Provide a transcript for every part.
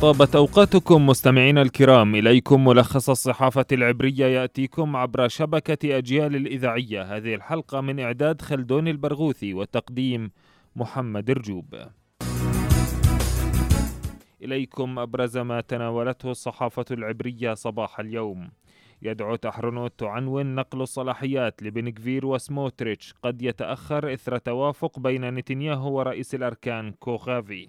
طابت أوقاتكم مستمعينا الكرام. إليكم ملخص الصحافة العبرية يأتيكم عبر شبكة أجيال الإذاعية. هذه الحلقة من إعداد خلدون البرغوثي وتقديم محمد رجوب. إليكم أبرز ما تناولته الصحافة العبرية صباح اليوم. يدعو تحرنوت تعنون نقل الصلاحيات لبن كفير وسموتريتش. قد يتأخر إثر توافق بين نتنياهو ورئيس الأركان كوخافي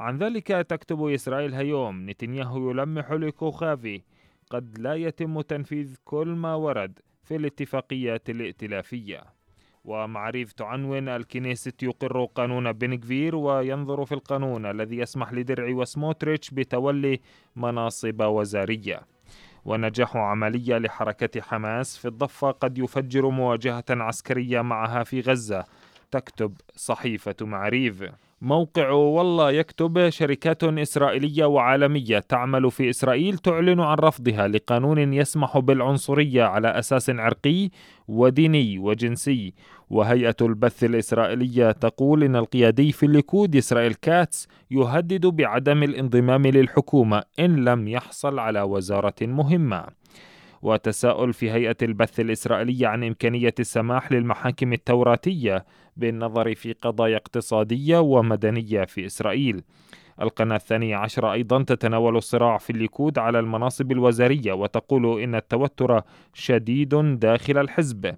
عن ذلك تكتب إسرائيل هيوم نتنياهو يلمح لكوخافي قد لا يتم تنفيذ كل ما ورد في الاتفاقيات الائتلافية. ومعاريف تعنون الكنيست يقر قانون بنكفير وينظر في القانون الذي يسمح لدرعي وسموتريتش بتولي مناصب وزارية. ونجاح عملية لحركة حماس في الضفة قد يفجر مواجهة عسكرية معها في غزة تكتب صحيفة معريف. موقع والله يكتب شركات إسرائيلية وعالمية تعمل في إسرائيل تعلن عن رفضها لقانون يسمح بالعنصرية على أساس عرقي وديني وجنسي. وهيئة البث الإسرائيلية تقول إن القيادي في الليكود إسرائيل كاتس يهدد بعدم الانضمام للحكومة إن لم يحصل على وزارة مهمة. وتساؤل في هيئة البث الإسرائيلية عن إمكانية السماح للمحاكم التوراتية بالنظر في قضايا اقتصادية ومدنية في إسرائيل. القناة الثانية عشرة أيضا تتناول الصراع في الليكود على المناصب الوزارية وتقول إن التوتر شديد داخل الحزب.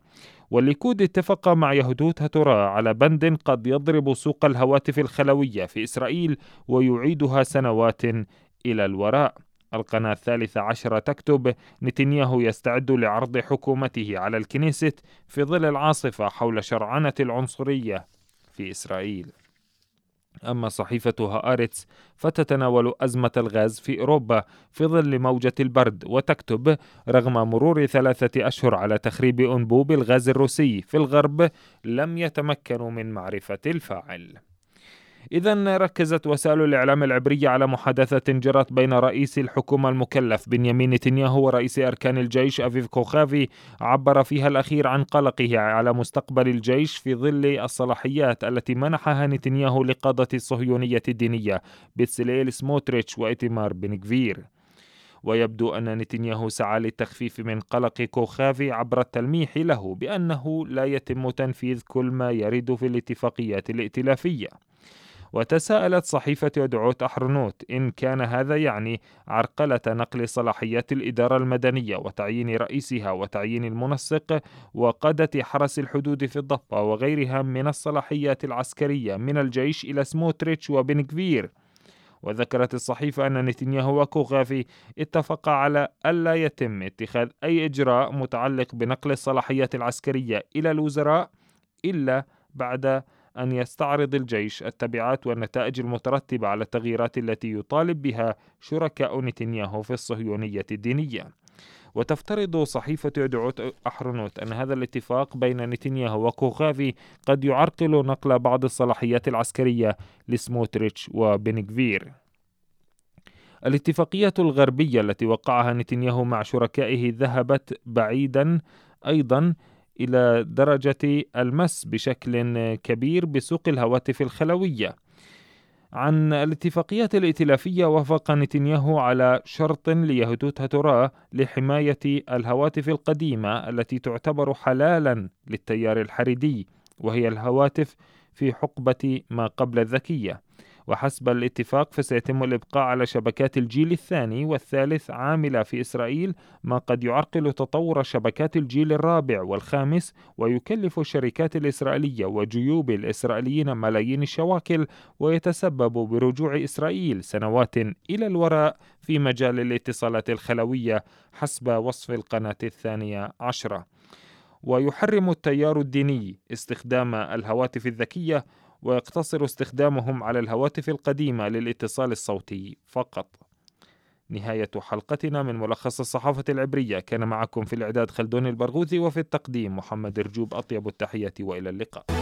والليكود اتفق مع يهودوت هتورا على بند قد يضرب سوق الهواتف الخلوية في إسرائيل ويعيدها سنوات إلى الوراء. القناة الثالثة عشرة تكتب نتنياهو يستعد لعرض حكومته على الكنيست في ظل العاصفة حول شرعنة العنصرية في إسرائيل. أما صحيفة هآرتس فتتناول أزمة الغاز في أوروبا في ظل موجة البرد وتكتب رغم مرور ثلاثة أشهر على تخريب أنبوب الغاز الروسي في الغرب لم يتمكنوا من معرفة الفاعل. إذا ركزت وسائل الإعلام العبرية على محادثة جرت بين رئيس الحكومة المكلف بنيامين نتنياهو ورئيس أركان الجيش أفيف كوخافي عبر فيها الأخير عن قلقه على مستقبل الجيش في ظل الصلاحيات التي منحها نتنياهو لقادة الصهيونية الدينية بتسليل سموتريتش وإتمار بن كفير ويبدو أن نتنياهو سعى للتخفيف من قلق كوخافي عبر التلميح له بأنه لا يتم تنفيذ كل ما يرد في الاتفاقيات الائتلافية. وتساءلت صحيفة يدعوت أحرنوت إن كان هذا يعني عرقلة نقل صلاحيات الإدارة المدنية وتعيين رئيسها وتعيين المنسق وقادة حرس الحدود في الضفة وغيرها من الصلاحيات العسكرية من الجيش إلى سموتريتش وبنكفير وذكرت الصحيفة أن نتنياهو وكوغافي اتفقا على ألا يتم اتخاذ أي إجراء متعلق بنقل الصلاحيات العسكرية إلى الوزراء إلا بعد أن يستعرض الجيش التبعات والنتائج المترتبة على التغييرات التي يطالب بها شركاء نتنياهو في الصهيونية الدينية. وتفترض صحيفة يدعوت أحرنوت أن هذا الاتفاق بين نتنياهو وكوغافي قد يعرقل نقل بعض الصلاحيات العسكرية لسموتريتش وبنكفير الاتفاقية الغربية التي وقعها نتنياهو مع شركائه ذهبت بعيدا أيضا إلى درجة المس بشكل كبير بسوق الهواتف الخلوية. عن الاتفاقيات الائتلافية وافق نتنياهو على شرط ليهدوت هتورا لحماية الهواتف القديمة التي تعتبر حلالا للتيار الحريدي وهي الهواتف في حقبة ما قبل الذكية وحسب الاتفاق فسيتم الإبقاء على شبكات الجيل الثاني والثالث عاملة في إسرائيل ما قد يعرقل تطور شبكات الجيل الرابع والخامس ويكلف الشركات الإسرائيلية وجيوب الإسرائيليين ملايين الشواكل ويتسبب برجوع إسرائيل سنوات إلى الوراء في مجال الاتصالات الخلوية حسب وصف القناة الثانية عشرة. ويحرم التيار الديني استخدام الهواتف الذكية ويقتصر استخدامهم على الهواتف القديمة للاتصال الصوتي فقط. نهاية حلقتنا من ملخص الصحافة العبرية كان معكم في الإعداد خلدون البرغوثي وفي التقديم محمد رجوب أطيب التحية وإلى اللقاء.